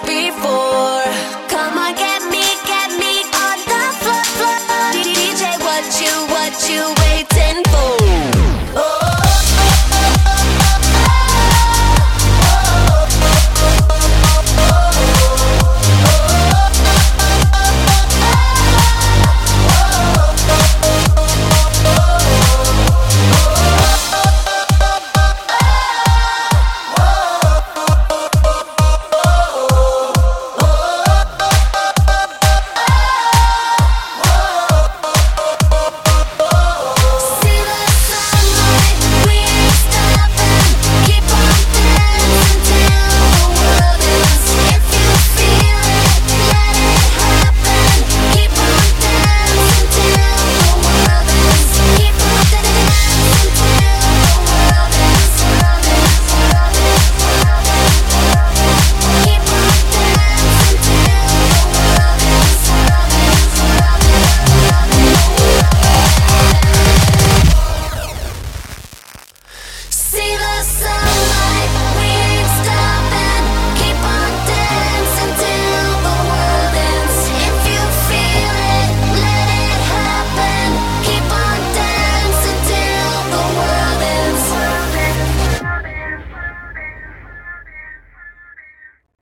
before.